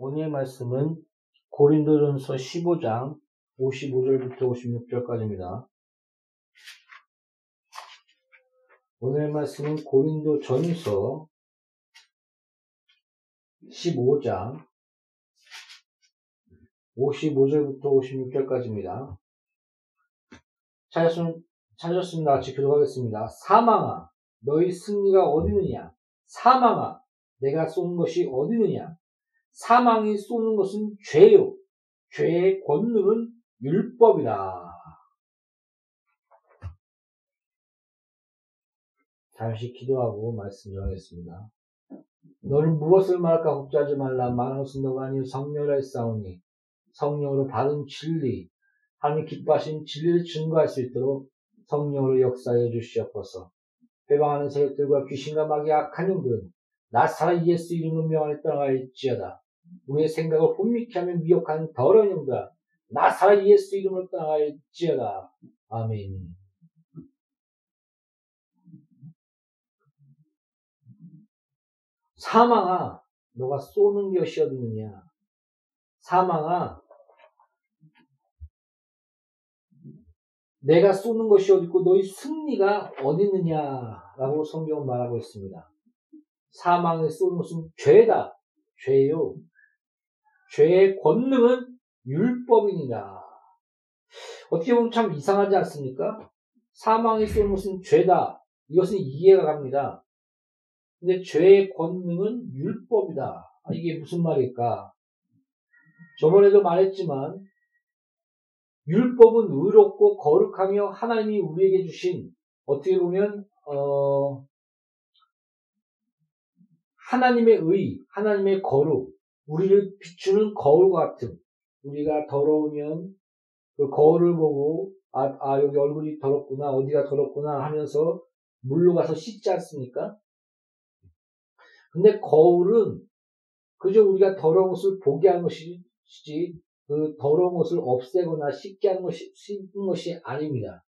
오늘의 말씀은 고린도전서 15장 55절부터 56절까지입니다. 오늘의 말씀은 고린도전서 15장 55절부터 56절까지입니다. 찾았으면, 찾았습니다. 같이 교도하겠습니다. 사망아, 너희 승리가 어디 느냐? 사망아, 내가 쏜 것이 어디 느냐? 사망이 쏘는 것은 죄요. 죄의 권능은 율법이다. 잠시 기도하고 말씀 전하겠습니다. 너는 무엇을 말할까 걱정하지 말라. 말하는 너가 아니요 성령을 싸우니 성령으로 받은 진리 하나님 기뻐하신 진리를 증거할 수 있도록 성령으로 역사해 주시옵소서. 회방하는 세력들과 귀신과 마귀 악한 영들은 나사라 예수 이름으로 명하에 떠나갈지어다. 우리의 생각을 혼미케 하며 미혹하는 더러운 영들아 나사라 예수 이름으로 떠나갈지어다. 아멘. 사망아, 너가 쏘는 것이 어디느냐? 사망아, 내가 쏘는 것이 어디고 너희 승리가 어디 있느냐라고 성경은 말하고 있습니다. 사망에 쏘는 것은 죄다. 죄요. 죄의 권능은 율법이니라. 어떻게 보면 참 이상하지 않습니까? 사망에 쏘는 것은 죄다. 이것은 이해가 갑니다. 근데 죄의 권능은 율법이다. 아, 이게 무슨 말일까? 저번에도 말했지만 율법은 의롭고 거룩하며 하나님이 우리에게 주신 어떻게 보면 어, 하나님의 의, 하나님의 거룩, 우리를 비추는 거울 같은 우리가 더러우면 그 거울을 보고 아, 아 여기 얼굴이 더럽구나 어디가 더럽구나 하면서 물로 가서 씻지 않습니까? 근데 거울은 그저 우리가 더러운 것을 보게 하는 것이지 그 더러운 것을 없애거나 씻게 하는 것이, 씻는 것이 아닙니다.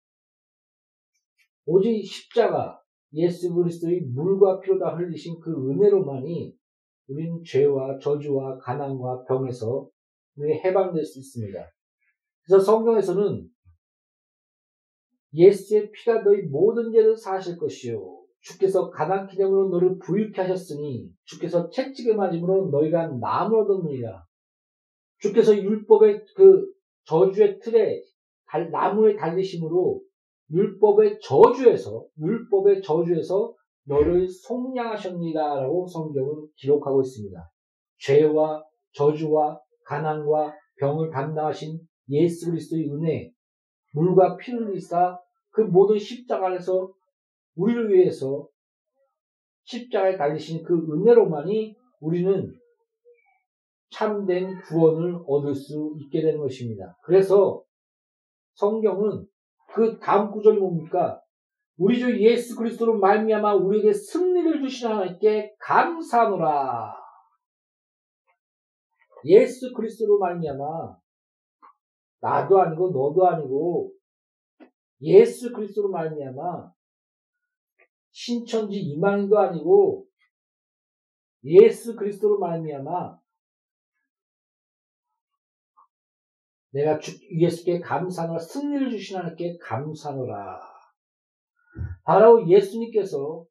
오직 십자가 예수 그리스도의 물과 피로 다 흘리신 그 은혜로만이 우리는 죄와 저주와 가난과 병에서 해방될 수 있습니다. 그래서 성경에서는 예수의 피가 너희 모든 죄를 사하실 것이요. 주께서 가난 기념으로 너를 부유케 하셨으니 주께서 채찍에 맞음으로 너희가 나무 얻었느니라. 주께서 율법의 그 저주의 틀에 나무에 달리심으로 율법의 저주에서 율법의 저주에서 너를 속량하셨니다라고 성경은 기록하고 있습니다. 죄와 저주와 가난과 병을 담당하신 예수 그리스도의 은혜, 물과 피를 흘리사 그 모든 십자가 안에서 우리를 위해서 십자가에 달리신 그 은혜로만이 우리는 참된 구원을 얻을 수 있게 되는 것입니다. 그래서 성경은 그 다음 구절이 뭡니까? 우리 주 예수 그리스도로 말미암아 우리에게 승리를 주신 하나님께 감사하노라. 예수 그리스도로 말미암아 나도 아니고 너도 아니고 예수 그리스도로 말미암아 신천지 이망도 아니고 예수 그리스도로 말미암아 내가 주, 예수께 감사하노라 승리를 주신 하나님께 감사하노라. 바로 예수님께서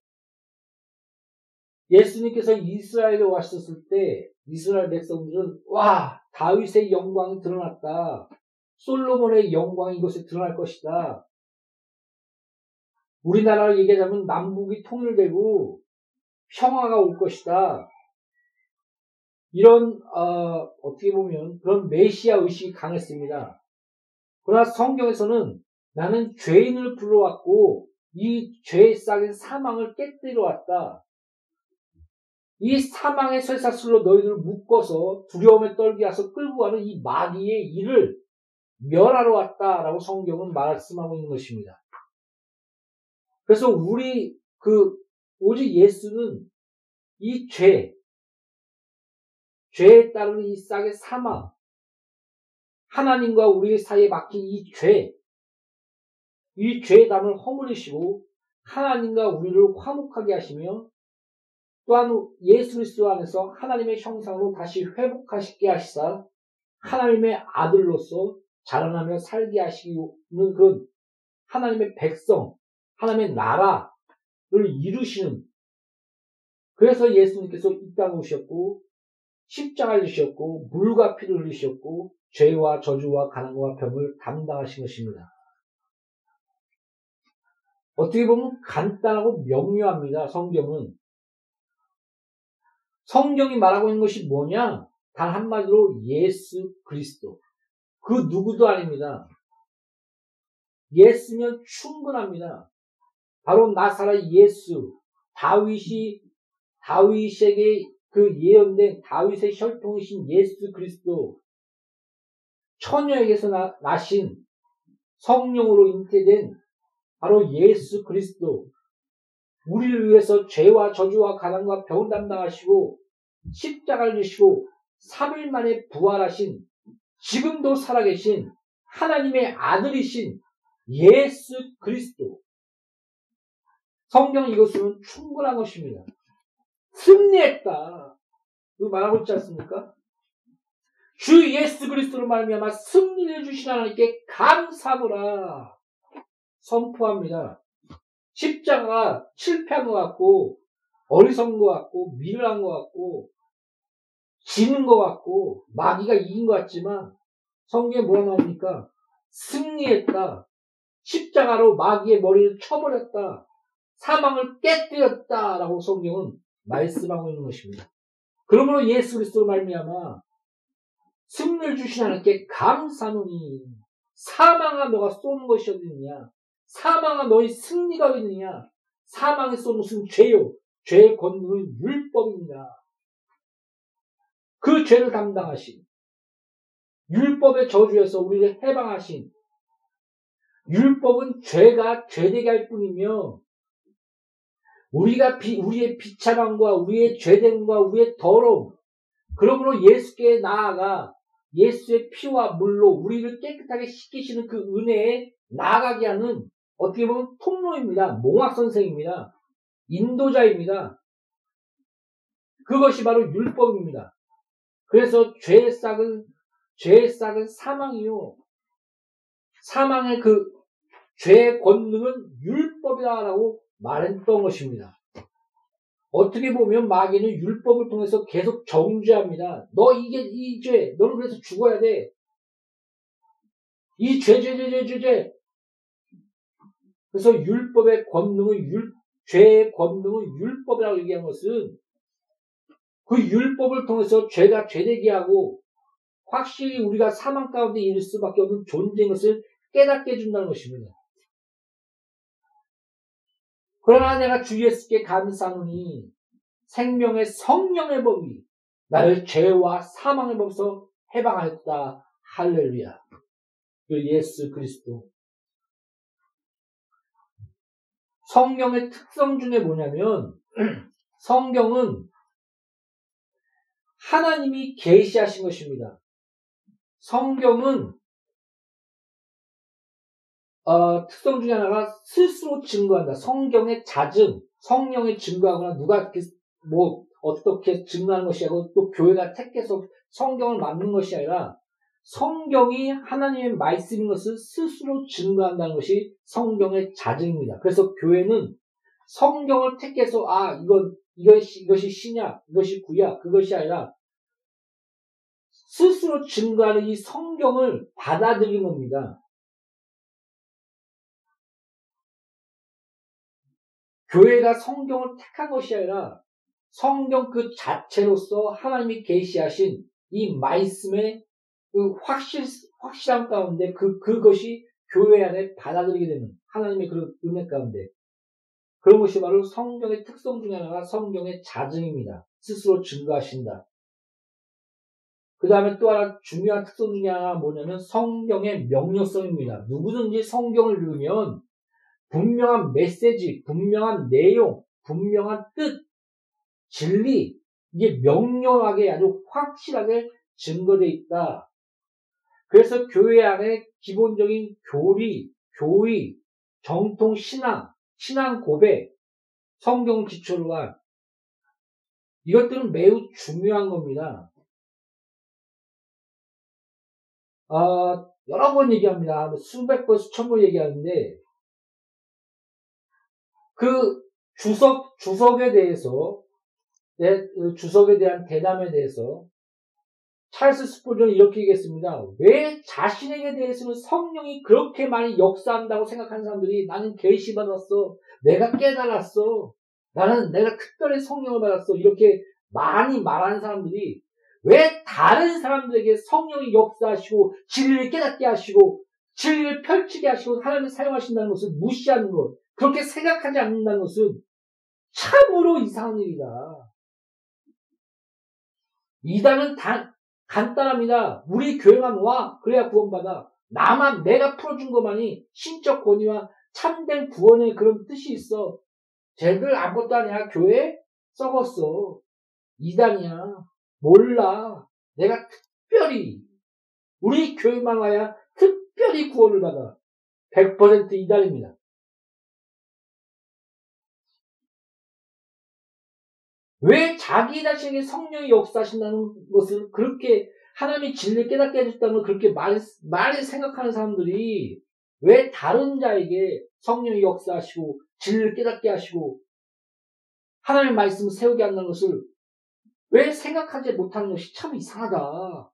예수님께서 이스라엘에 왔었을 때 이스라엘 백성들은 와 다윗의 영광이 드러났다. 솔로몬의 영광이 이곳에 드러날 것이다. 우리나라를 얘기하자면 남북이 통일되고 평화가 올 것이다. 이런 어, 떻게 보면 그런 메시아 의식이 강했습니다. 그러나 성경에서는 나는 죄인을 불러왔고 이 죄의 싹인 사망을 깨뜨려 왔다. 이 사망의 쇠사슬로 너희들을 묶어서 두려움에 떨게 해서 끌고 가는 이 마귀의 일을 멸하러 왔다라고 성경은 말씀하고 있는 것입니다. 그래서 우리 그 오직 예수는 이 죄, 죄에 따르는 이 싹의 사망, 하나님과 우리 사이에 막힌 이 죄, 이 죄의 담을 허물으시고 하나님과 우리를 화목하게 하시며 또한 예수 그리스도 안에서 하나님의 형상으로 다시 회복하시게 하시사 하나님의 아들로서 자라나며 살게 하시는 그런 하나님의 백성, 하나님의 나라를 이루시는 그래서 예수님께서 이 땅에 오셨고 십자가를 지셨고 물과 피를 흘리셨고 죄와 저주와 가난과 병을 담당하신 것입니다. 어떻게 보면 간단하고 명료합니다. 성경은 성경이 말하고 있는 것이 뭐냐? 단 한마디로 예수 그리스도. 그 누구도 아닙니다. 예수면 충분합니다. 바로 나사라 예수, 다윗이 다윗에게 그 예언된 다윗의 혈통이신 예수 그리스도, 처녀에게서 나, 나신 성령으로 잉태된 바로 예수 그리스도, 우리를 위해서 죄와 저주와 가난과 병을 담당하시고 십자가를 지시고 3일 만에 부활하신 지금도 살아계신 하나님의 아들이신 예수 그리스도. 성경 이것은 충분한 것입니다. 승리했다. 그 말하고 있지 않습니까? 주 예수 그리스도로 말미암아 승리를 주신 하나님께 감사하노라 선포합니다. 십자가가 실패한 것 같고 어리석은 것 같고 미련한 것 같고 지는 것 같고 마귀가 이긴 것 같지만 성경에 뭐가 나옵니까? 승리했다. 십자가로 마귀의 머리를 쳐버렸다. 사망을 깨뜨렸다. 라고 성경은 말씀하고 있는 것입니다. 그러므로 예수 그리스도 말미암아 승리를 주신 하나님께 감사노니 사망아 너가 쏘는 것이 어디느냐 사망아 너희 승리가 사망에 쏘는 것은 죄요 죄의 권능은 율법입니다. 그 죄를 담당하신 율법의 저주에서 우리를 해방하신 율법은 죄가 죄되게 할 뿐이며 우리가 비, 우리의 비참함과 우리의 죄됨과 우리의 더러움 그러므로 예수께 나아가 예수의 피와 물로 우리를 깨끗하게 씻기시는 그 은혜에 나아가게 하는 어떻게 보면 통로입니다. 몽학 선생입니다. 인도자입니다. 그것이 바로 율법입니다. 그래서 죄의 싹은 죄의 싹은 사망이요. 사망의 그 죄의 권능은 율법이다라고 말했던 것입니다. 어떻게 보면 마귀는 율법을 통해서 계속 정죄합니다. 너 이게 이 죄, 너는 그래서 죽어야 돼. 이 죄, 죄, 죄, 죄, 죄, 죄. 그래서 율법의 권능은 율, 죄의 권능은 율법이라고 얘기한 것은 그 율법을 통해서 죄가 죄되게 하고 확실히 우리가 사망 가운데 이를 수밖에 없는 존재인 것을 깨닫게 해준다는 것입니다. 그러나 내가 주 예수께 감사하노니 생명의 성령의 법이 나를 죄와 사망의 법에서 해방하였다. 할렐루야. 그 예수 그리스도. 성경의 특성 중에 뭐냐면 성경은 하나님이 계시하신 것입니다. 성경은 어, 특성 중에 하나가 스스로 증거한다. 성경의 자증, 성령의 증거하거나 누가 뭐 어떻게 증거하는 것이 아니고 또 교회가 택해서 성경을 만든 것이 아니라 성경이 하나님의 말씀인 것을 스스로 증거한다는 것이 성경의 자증입니다. 그래서 교회는 성경을 택해서 아 이건 이것이 이것이 신약, 이것이 구약, 그것이 아니라 스스로 증거하는 이 성경을 받아들인 겁니다. 교회가 성경을 택한 것이 아니라 성경 그 자체로서 하나님이 계시하신 이 말씀의 그 확실 확실함 가운데 그 그것이 교회 안에 받아들이게 되는 하나님의 그 은혜 가운데 그런 것이 바로 성경의 특성 중에 하나가 성경의 자증입니다. 스스로 증거하신다. 그 다음에 또 하나 중요한 특성 중에 하나가 뭐냐면 성경의 명료성입니다. 누구든지 성경을 읽으면 분명한 메시지, 분명한 내용, 분명한 뜻, 진리, 이게 명료하게 아주 확실하게 증거되어 있다. 그래서 교회 안에 기본적인 교리, 교의, 정통 신앙, 신앙 고백, 성경 기초로 한 이것들은 매우 중요한 겁니다. 아, 여러 번 얘기합니다. 수백 번, 수천 번 얘기하는데, 그 주석, 주석에 대해서, 네, 그 주석에 대한 대담에 대해서, 찰스 스포전은 이렇게 얘기했습니다. 왜 자신에게 대해서는 성령이 그렇게 많이 역사한다고 생각하는 사람들이 나는 계시 받았어. 내가 깨달았어. 나는 내가 특별히 성령을 받았어. 이렇게 많이 말하는 사람들이 왜 다른 사람들에게 성령이 역사하시고 진리를 깨닫게 하시고 진리를 펼치게 하시고 하나님을 사용하신다는 것을 무시하는 것, 그렇게 생각하지 않는다는 것은 참으로 이상한 일이다. 이단은 단, 간단합니다. 우리 교회만 와. 그래야 구원받아. 나만, 내가 풀어준 것만이 신적 권위와 참된 구원의 그런 뜻이 있어. 쟤들 아무것도 아니야. 교회 썩었어. 이단이야. 몰라. 내가 특별히 우리 교회만 와야 특별히 구원을 받아. 100% 이단입니다. 왜 자기 자신에게 성령이 역사하신다는 것을 그렇게 하나님이 진리를 깨닫게 해줬다는 걸 그렇게 말, 말이 생각하는 사람들이 왜 다른 자에게 성령이 역사하시고 진리를 깨닫게 하시고 하나님의 말씀을 세우게 한다는 것을 왜 생각하지 못하는 것이 참 이상하다.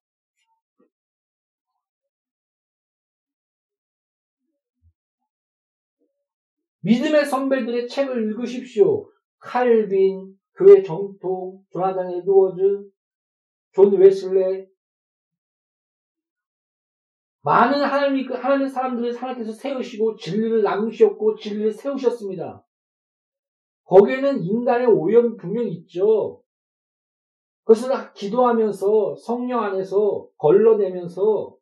믿음의 선배들의 책을 읽으십시오. 칼빈, 교회 정통, 조나단 에드워즈, 존 웨슬레, 많은 하나님이, 하나님 사람들을 하나님께서 세우시고 진리를 나누셨고 진리를 세우셨습니다. 거기에는 인간의 오염이 분명히 있죠. 그것을 기도하면서 성령 안에서 걸러내면서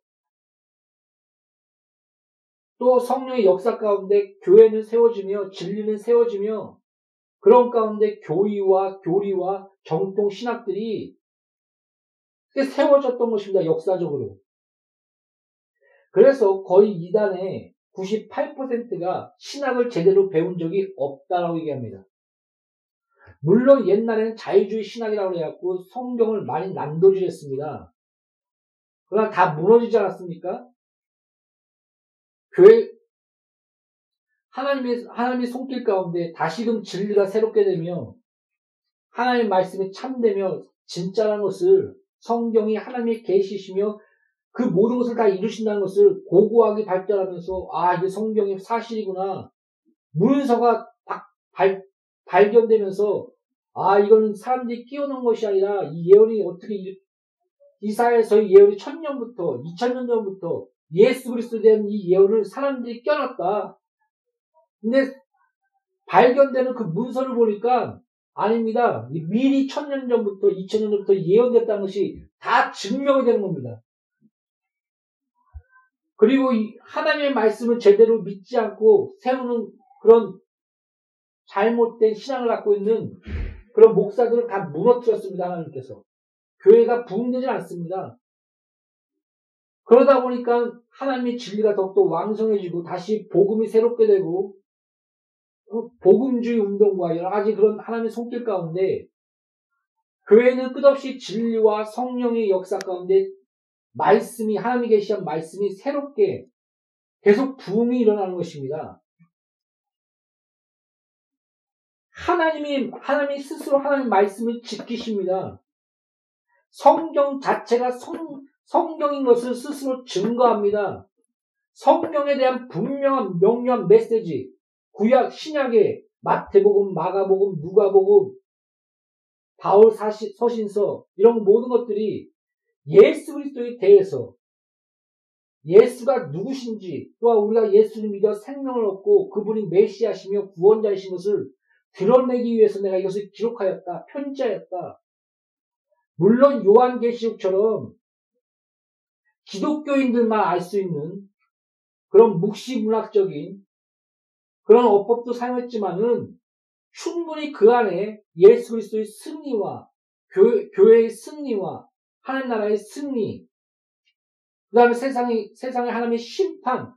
또 성령의 역사 가운데 교회는 세워지며 진리는 세워지며 그런 가운데 교의와 교리와 정통 신학들이 세워졌던 것입니다. 역사적으로. 그래서 거의 이단의 98%가 신학을 제대로 배운 적이 없다라고 얘기합니다. 물론 옛날에는 자유주의 신학이라고 해갖고 성경을 많이 난도질했습니다. 그러나 다 무너지지 않았습니까? 교회 하나님의 하나님의 손길 가운데 다시금 진리가 새롭게 되며 하나님의 말씀이 참되며 진짜라는 것을 성경이 하나님의 계시시며 그 모든 것을 다 이루신다는 것을 고고하게 발전하면서 아 이게 성경의 사실이구나 문서가 발, 발견되면서 아 이거는 사람들이 끼워놓은 것이 아니라 이 예언이 어떻게 이사야서의 예언이 천년부터 이천년 전부터 예수 그리스도에 대한 이 예언을 사람들이 껴놨다. 근데 발견되는 그 문서를 보니까 아닙니다. 미리 천년 전부터 이천 년 전부터 예언됐다는 것이 다 증명이 되는 겁니다. 그리고 하나님의 말씀을 제대로 믿지 않고 세우는 그런 잘못된 신앙을 갖고 있는 그런 목사들을 다 무너뜨렸습니다. 하나님께서. 교회가 부흥되지 않습니다. 그러다 보니까 하나님의 진리가 더욱더 왕성해지고 다시 복음이 새롭게 되고 그 복음주의 운동과 여러 가지 그런 하나님의 손길 가운데 교회는 끝없이 진리와 성령의 역사 가운데 말씀이 하나님이 계시한 말씀이 새롭게 계속 부흥이 일어나는 것입니다. 하나님이, 하나님이 스스로 하나님 말씀을 지키십니다. 성경 자체가 성, 성경인 것을 스스로 증거합니다. 성경에 대한 분명한 명료한 메시지, 구약, 신약의 마태복음, 마가복음, 누가복음, 바울 사시, 서신서, 이런 모든 것들이 예수 그리스도에 대해서 예수가 누구신지 또한 우리가 예수를 믿어 생명을 얻고 그분이 메시아시며 구원자이신 것을 드러내기 위해서 내가 이것을 기록하였다. 편지하였다. 물론 요한계시록처럼 기독교인들만 알 수 있는 그런 묵시문학적인 그런 어법도 사용했지만은 충분히 그 안에 예수 그리스도의 승리와 교, 교회의 승리와 하나님 나라의 승리, 그 다음에 세상의, 세상의 하나님의 심판,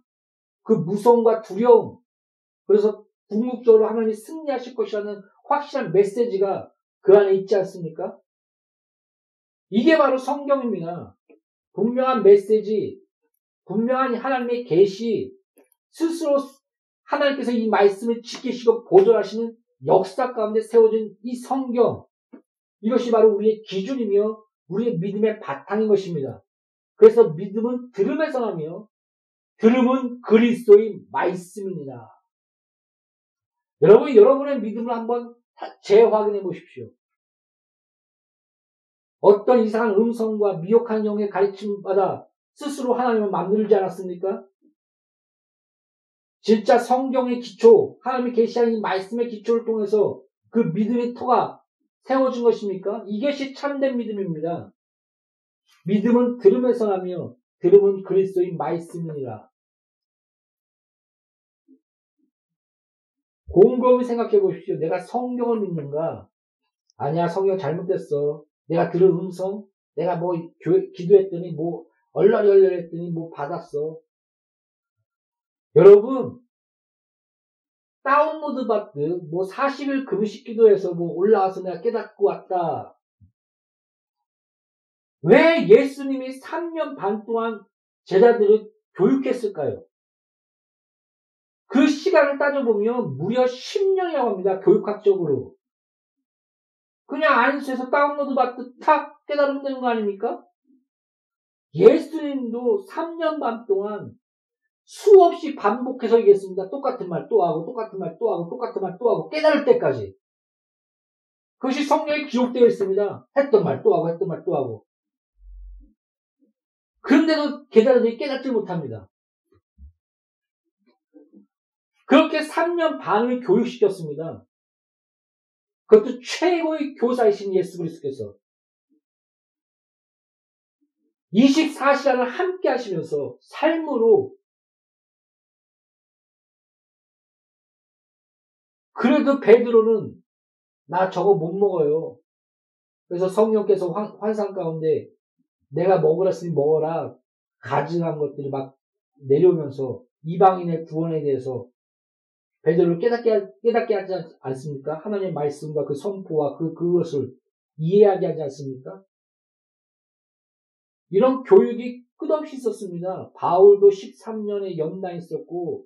그 무서움과 두려움, 그래서 궁극적으로 하나님이 승리하실 것이라는 확실한 메시지가 그 안에 있지 않습니까? 이게 바로 성경입니다. 분명한 메시지, 분명한 하나님의 계시, 스스로 하나님께서 이 말씀을 지키시고 보존하시는 역사 가운데 세워진 이 성경, 이것이 바로 우리의 기준이며 우리의 믿음의 바탕인 것입니다. 그래서 믿음은 들음에서 나며 들음은 그리스도의 말씀입니다. 여러분, 여러분의 믿음을 한번 재확인해 보십시오. 어떤 이상한 음성과 미혹한 영의 가르침 받아 스스로 하나님을 만들지 않았습니까? 진짜 성경의 기초, 하나님이 계시한 이 말씀의 기초를 통해서 그 믿음의 터가 세워진 것입니까? 이것이 참된 믿음입니다. 믿음은 들음에서 나며 들음은 그리스도의 말씀이니라. 곰곰이 생각해 보십시오. 내가 성경을 믿는가? 아니야, 성경 잘못됐어. 내가 들은 음성, 내가 뭐 기도했더니 뭐 얼라리 했더니 뭐 받았어. 여러분, 다운로드 받듯 뭐 40일 금식 기도해서 뭐 올라와서 내가 깨닫고 왔다. 왜 예수님이 3년 반 동안 제자들을 교육했을까요? 그 시간을 따져보면 무려 10년이라고 합니다. 교육학적으로. 그냥 안수해서 다운로드 받듯 탁 깨달으면 되는 거 아닙니까? 예수님도 3년 반 동안 수없이 반복해서 얘기했습니다. 똑같은 말 또 하고, 똑같은 말 또 하고, 똑같은 말 또 하고, 깨달을 때까지. 그것이 성경에 기록되어 있습니다. 했던 말 또 하고, 했던 말 또 하고. 그런데도 계자들이 깨닫지 못합니다. 그렇게 3년 반을 교육시켰습니다. 그것도 최고의 교사이신 예수 그리스도께서 24시간을 함께 하시면서 삶으로 그래도 베드로는 나 저거 못 먹어요. 그래서 성령께서 환, 환상 가운데 내가 먹으랬으니 먹어라 가증한 것들이 막 내려오면서 이방인의 구원에 대해서 베드로를 깨닫게, 깨닫게 하지 않습니까? 하나님의 말씀과 그 선포와 그, 그것을 이해하게 하지 않습니까? 이런 교육이 끝없이 있었습니다. 바울도 13년에 연단 있었고,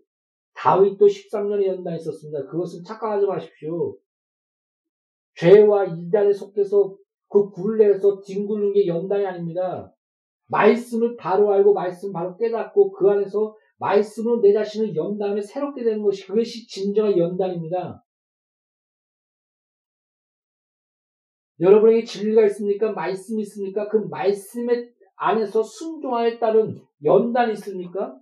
다윗도 13년에 연단 있었습니다. 그것은 착각하지 마십시오. 죄와 이단에 속해서 그 굴레에서 뒹굴는 게 연단이 아닙니다. 말씀을 바로 알고 말씀 바로 깨닫고 그 안에서 말씀으로 내 자신을 연 다음에 새롭게 되는 것이 그것이 진정한 연단입니다. 여러분에게 진리가 있습니까? 말씀이 있습니까? 그 말씀의 안에서 순종하에 따른 연단이 있습니까?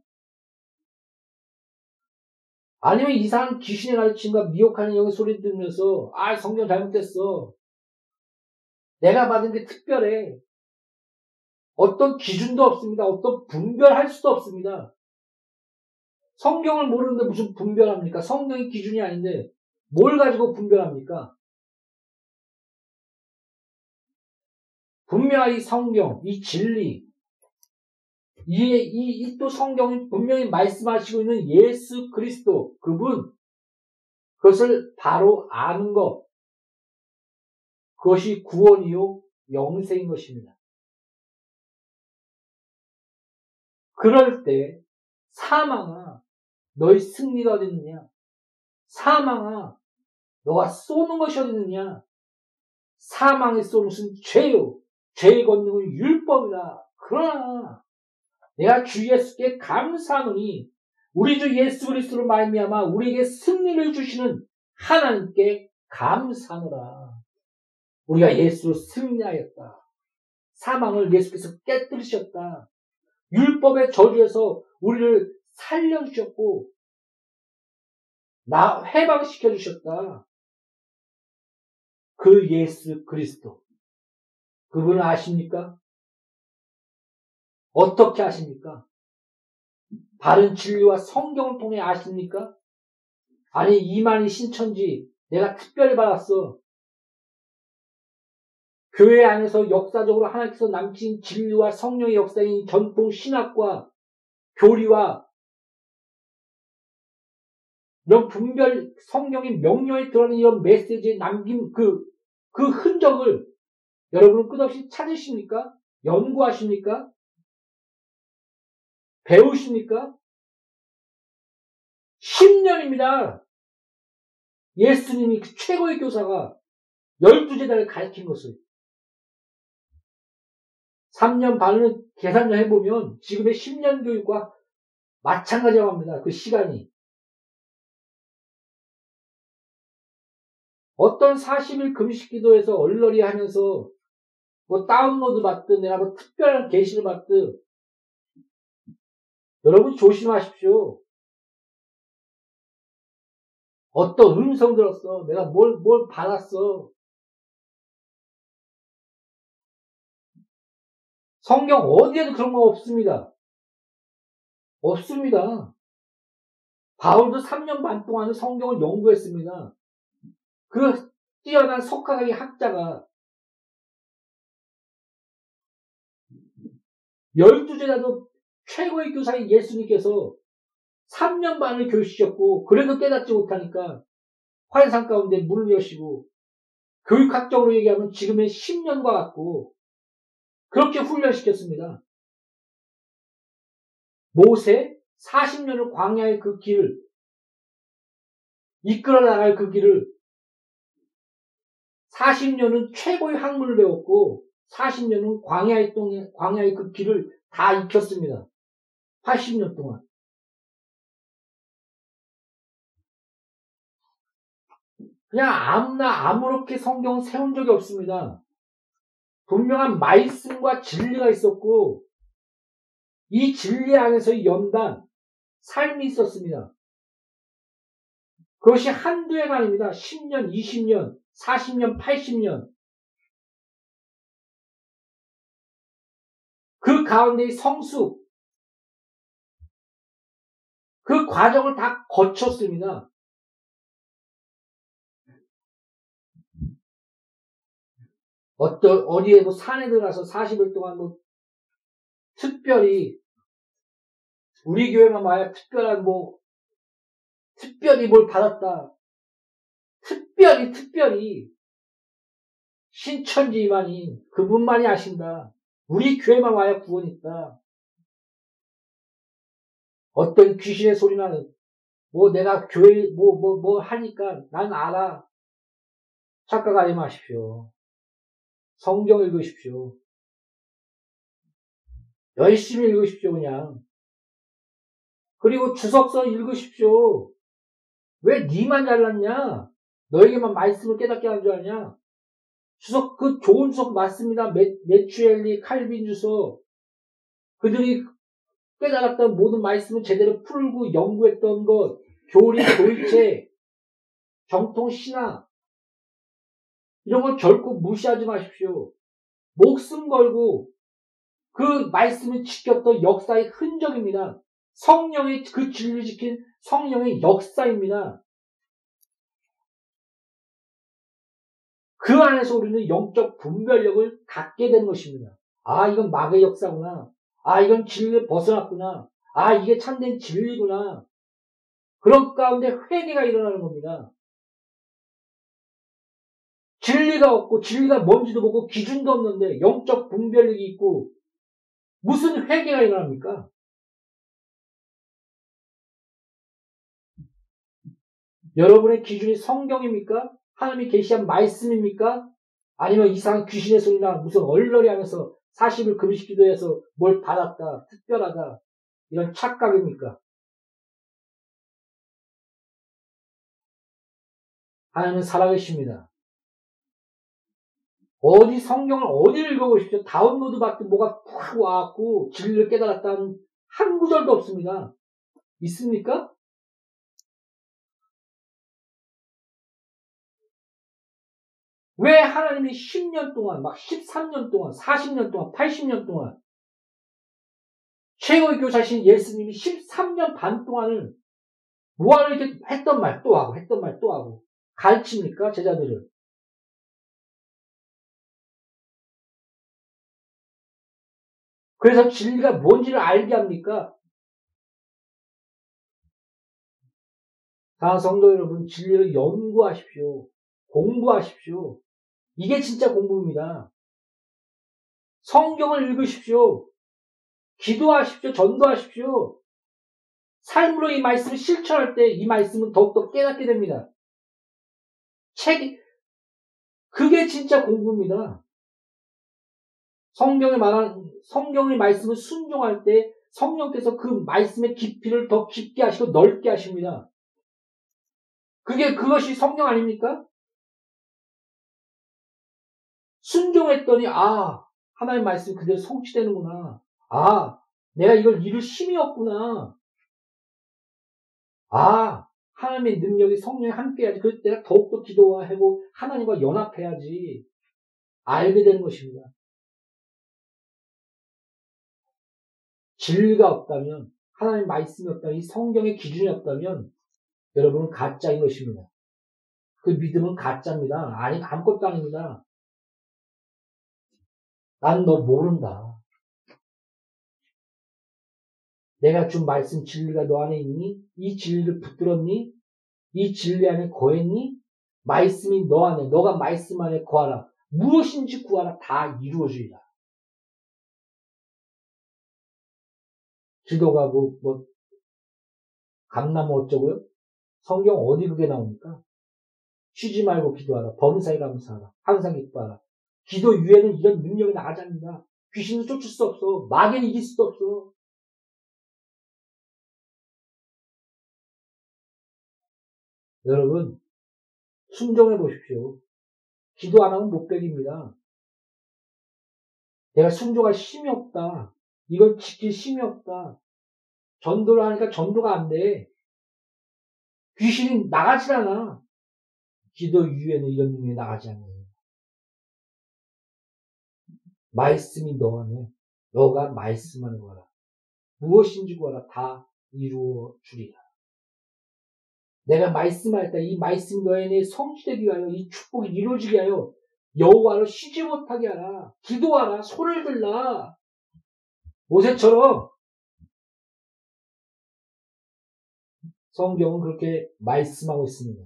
아니면 이상한 귀신의 가르침과 미혹하는 영의 소리 들으면서 아 성경 잘못됐어. 내가 받은 게 특별해. 어떤 기준도 없습니다. 어떤 분별할 수도 없습니다. 성경을 모르는데 무슨 분별합니까? 성경이 기준이 아닌데 뭘 가지고 분별합니까? 분명히 성경, 이 진리, 이, 이, 이또 성경이 분명히 말씀하시고 있는 예수 그리스도, 그분, 그것을 바로 아는 것. 그것이 구원이요, 영생인 것입니다. 그럴 때, 사망아, 너의 승리가 어디 있느냐? 사망아, 너가 쏘는 것이 어디 있느냐? 사망에 쏘는 죄요. 죄의 권능은 율법이다. 그러나 내가 주 예수께 감사하노니 우리 주 예수 그리스도로 말미암아 우리에게 승리를 주시는 하나님께 감사하노라. 우리가 예수로 승리하였다. 사망을 예수께서 깨뜨리셨다. 율법의 저주에서 우리를 살려주셨고, 나 해방시켜 주셨다. 그 예수 그리스도. 그분을 아십니까? 어떻게 아십니까? 바른 진리와 성경을 통해 아십니까? 아니, 이만희 신천지 내가 특별히 받았어. 교회 안에서 역사적으로 하나님께서 남긴 진리와 성령의 역사인 전통 신학과 교리와 이런 분별 성경의 명령에 들어가는 이런 메시지에 남긴 그, 그 흔적을 여러분은 끝없이 찾으십니까? 연구하십니까? 배우십니까? 10년입니다. 예수님이 그 최고의 교사가 12제자를 가르친 것을 3년 반을 계산을 해보면 지금의 10년 교육과 마찬가지라고 합니다. 그 시간이. 어떤 40일 금식 기도에서 얼러리 하면서 뭐 다운로드 받든 내가 뭐 특별한 게시를 받든 여러분 조심하십시오. 어떤 음성 들었어. 내가 뭘, 뭘 받았어. 성경 어디에도 그런 거 없습니다. 없습니다. 바울도 3년 반 동안 성경을 연구했습니다. 그 뛰어난 석가의 학자가 열두 제자도 최고의 교사인 예수님께서 3년 반을 교육시켰고 그래도 깨닫지 못하니까 환상 가운데 물을 여시고 교육학적으로 얘기하면 지금의 10년과 같고 그렇게 훈련시켰습니다. 모세 40년을 광야의 그 길을 이끌어 나갈 그 길을 40년은 최고의 학문을 배웠고 40년은 광야의 동에 광야의 그 길을 다 익혔습니다. 80년 동안. 그냥 아무나 아무렇게 성경 세운 적이 없습니다. 분명한 말씀과 진리가 있었고 이 진리 안에서의 연단, 삶이 있었습니다. 그것이 한두 해가 아닙니다. 10년, 20년, 40년, 80년. 그 가운데의 성숙, 과정을 다 거쳤습니다. 어떤, 어디에 뭐 산에 들어가서 40일 동안 뭐 특별히 우리 교회만 와야 특별한 뭐 특별히 뭘 받았다. 특별히 특별히 신천지만이 그분만이 아신다. 우리 교회만 와야 구원이 있다. 어떤 귀신의 소리 나는 뭐 내가 교회 뭐 뭐 뭐 뭐 하니까 난 알아. 착각하지 마십시오. 성경 읽으십시오. 열심히 읽으십시오, 그냥. 그리고 주석서 읽으십시오. 왜 니만 잘났냐? 너에게만 말씀을 깨닫게 하는 줄 아냐? 주석, 그 좋은 주석 맞습니다. 메, 메추엘리, 칼빈 주석. 그들이 깨달았던 모든 말씀을 제대로 풀고 연구했던 것, 교리, 교리체, 정통 신화, 이런 걸 결코 무시하지 마십시오. 목숨 걸고 그 말씀을 지켰던 역사의 흔적입니다. 성령의 그 진리를 지킨 성령의 역사입니다. 그 안에서 우리는 영적 분별력을 갖게 된 것입니다. 아, 이건 마의 역사구나. 아, 이건 진리를 벗어났구나. 아, 이게 참된 진리구나. 그런 가운데 회개가 일어나는 겁니다. 진리가 없고 진리가 뭔지도 모르고 기준도 없는데 영적 분별력이 있고 무슨 회개가 일어납니까? 여러분의 기준이 성경입니까? 하나님이 계시한 말씀입니까? 아니면 이상한 귀신의 소리나 무슨 얼러리 하면서 40일 금식 기도해서 뭘 받았다, 특별하다, 이런 착각입니까? 하나님은 살아계십니다. 어디 성경을 어디를 읽어보십시오. 다운로드 받기 뭐가 푹 와갖고 진리를 깨달았다는 한 구절도 없습니다. 있습니까? 왜 하나님이 10년 동안, 막 13년 동안, 40년 동안, 80년 동안, 최고의 교사신 예수님이 13년 반 동안을 뭐하러 이렇게 했던 말 또 하고, 했던 말 또 하고, 가르칩니까? 제자들을. 그래서 진리가 뭔지를 알게 합니까? 다 성도 여러분, 진리를 연구하십시오. 공부하십시오. 이게 진짜 공부입니다. 성경을 읽으십시오. 기도하십시오. 전도하십시오. 삶으로 이 말씀을 실천할 때 이 말씀은 더욱더 깨닫게 됩니다. 책, 그게 진짜 공부입니다. 성경에 말한, 성경의 말씀을 순종할 때 성령께서 그 말씀의 깊이를 더 깊게 하시고 넓게 하십니다. 그게, 그것이 성경 아닙니까? 순종했더니, 아, 하나님 말씀이 그대로 성취되는구나. 아, 내가 이걸 이룰 힘이 없구나. 아, 하나님의 능력이 성령이 함께해야지. 그래서 내가 더욱더 기도하고 하나님과 연합해야지. 알게 되는 것입니다. 진리가 없다면, 하나님 말씀이 없다면, 이 성경의 기준이 없다면, 여러분은 가짜인 것입니다. 그 믿음은 가짜입니다. 아니, 아무것도 아닙니다. 난 너 모른다. 내가 준 말씀 진리가 너 안에 있니? 이 진리를 붙들었니? 이 진리 안에 거했니? 말씀이 너 안에, 너가 말씀 안에 거하라. 무엇인지 구하라. 다 이루어지리라. 기도가 뭐, 뭐, 감나무 어쩌고요? 성경 어디 그게 나옵니까? 쉬지 말고 기도하라. 범사에 감사하라. 항상 기뻐하라. 기도 위에는 이런 능력이 나가지 않는다. 귀신을 쫓을 수 없어. 마귀는 이길 수도 없어. 여러분, 순종해 보십시오. 기도 안 하면 못 배깁니다. 내가 순종할 힘이 없다. 이걸 지킬 힘이 없다. 전도를 하니까 전도가 안 돼. 귀신이 나가질 않아. 기도 이후에는 이런 능력이 나가지 않아요. 말씀이 너 안에, 너가 말씀하는 거라. 무엇인지 구하라 다 이루어 주리라. 내가 말씀할 때 이 말씀 너에게 성취되기 위하여 이 축복이 이루어지게 하여 여호와를 쉬지 못하게 하라. 기도하라. 손을 들라. 모세처럼 성경은 그렇게 말씀하고 있습니다.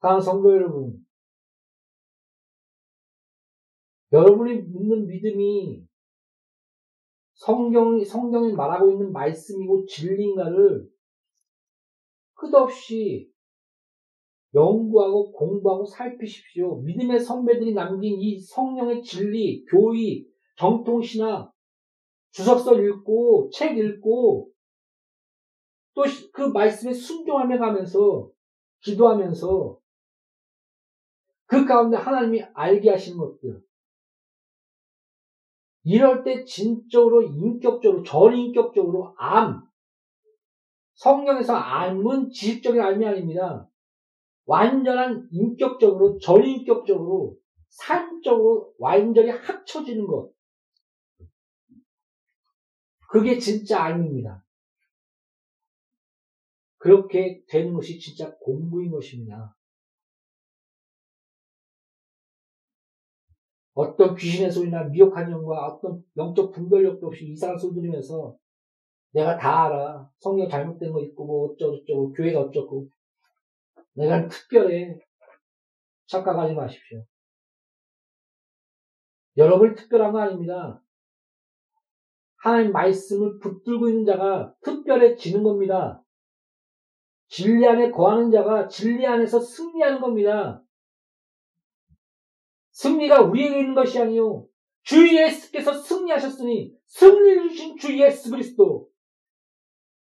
사랑하는 성도 여러분, 여러분이 믿는 믿음이 성경이, 성경이 말하고 있는 말씀이고 진리인가를 끝없이 연구하고 공부하고 살피십시오. 믿음의 선배들이 남긴 이 성령의 진리, 교의, 정통신학, 주석서 읽고, 책 읽고, 또 그 말씀에 순종하며 가면서, 기도하면서, 그 가운데 하나님이 알게 하신 것들, 이럴 때 진적으로 인격적으로 전인격적으로 암 성경에서 암은 지식적인 암이 아닙니다. 완전한 인격적으로 전인격적으로 삶적으로 완전히 합쳐지는 것. 그게 진짜 암입니다. 그렇게 되는 것이 진짜 공부인 것입니다. 어떤 귀신의 소리나 미혹한 영과 어떤 영적 분별력도 없이 이상한 소리 들으면서 내가 다 알아. 성경 잘못된 거 있고 뭐 어쩌고저쩌고 교회가 어쩌고 내가 특별해. 착각하지 마십시오. 여러분이 특별한 거 아닙니다. 하나님 말씀을 붙들고 있는 자가 특별해지는 겁니다. 진리 안에 거하는 자가 진리 안에서 승리하는 겁니다. 승리가 우리에게 있는 것이 아니요 주 예수께서 승리하셨으니 승리를 주신 주 예수 그리스도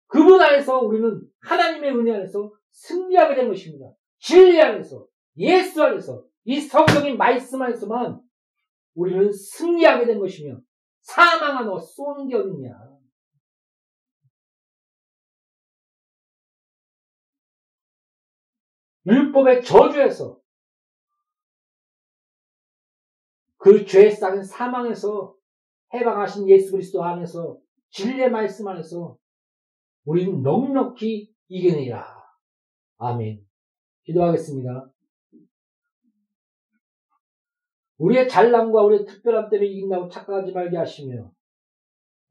그분 안에서 우리는 하나님의 은혜 안에서 승리하게 된 것입니다. 진리 안에서 예수 안에서 이 성경의 말씀 안에서만 우리는 승리하게 된 것이며 사망한 너 쏘는 게 어딨냐. 율법의 저주에서 그 죄에 쌓인 사망에서 해방하신 예수 그리스도 안에서 진리의 말씀 안에서 우리는 넉넉히 이겨내라. 아멘. 기도하겠습니다. 우리의 잘남과 우리의 특별함 때문에 이긴다고 착각하지 말게 하시며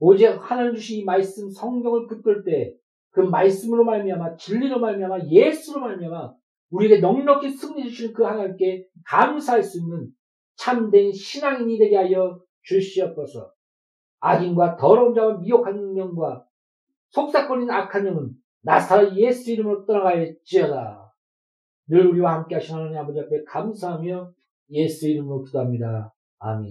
오직 하나님 주신 이 말씀 성경을 붙들 때 그 말씀으로 말미암아 진리로 말미암아 예수로 말미암아 우리에게 넉넉히 승리 주시는 그 하나님께 감사할 수 있는 참된 신앙인이 되게 하여 주시옵소서. 악인과 더러운 자와 미혹한 영과 속삭거리는 악한 영은 나사렛 예수 이름으로 떠나갈지어다. 늘 우리와 함께 하시는 하나님 아버지 앞에 감사하며 예수 이름으로 기도합니다. 아멘.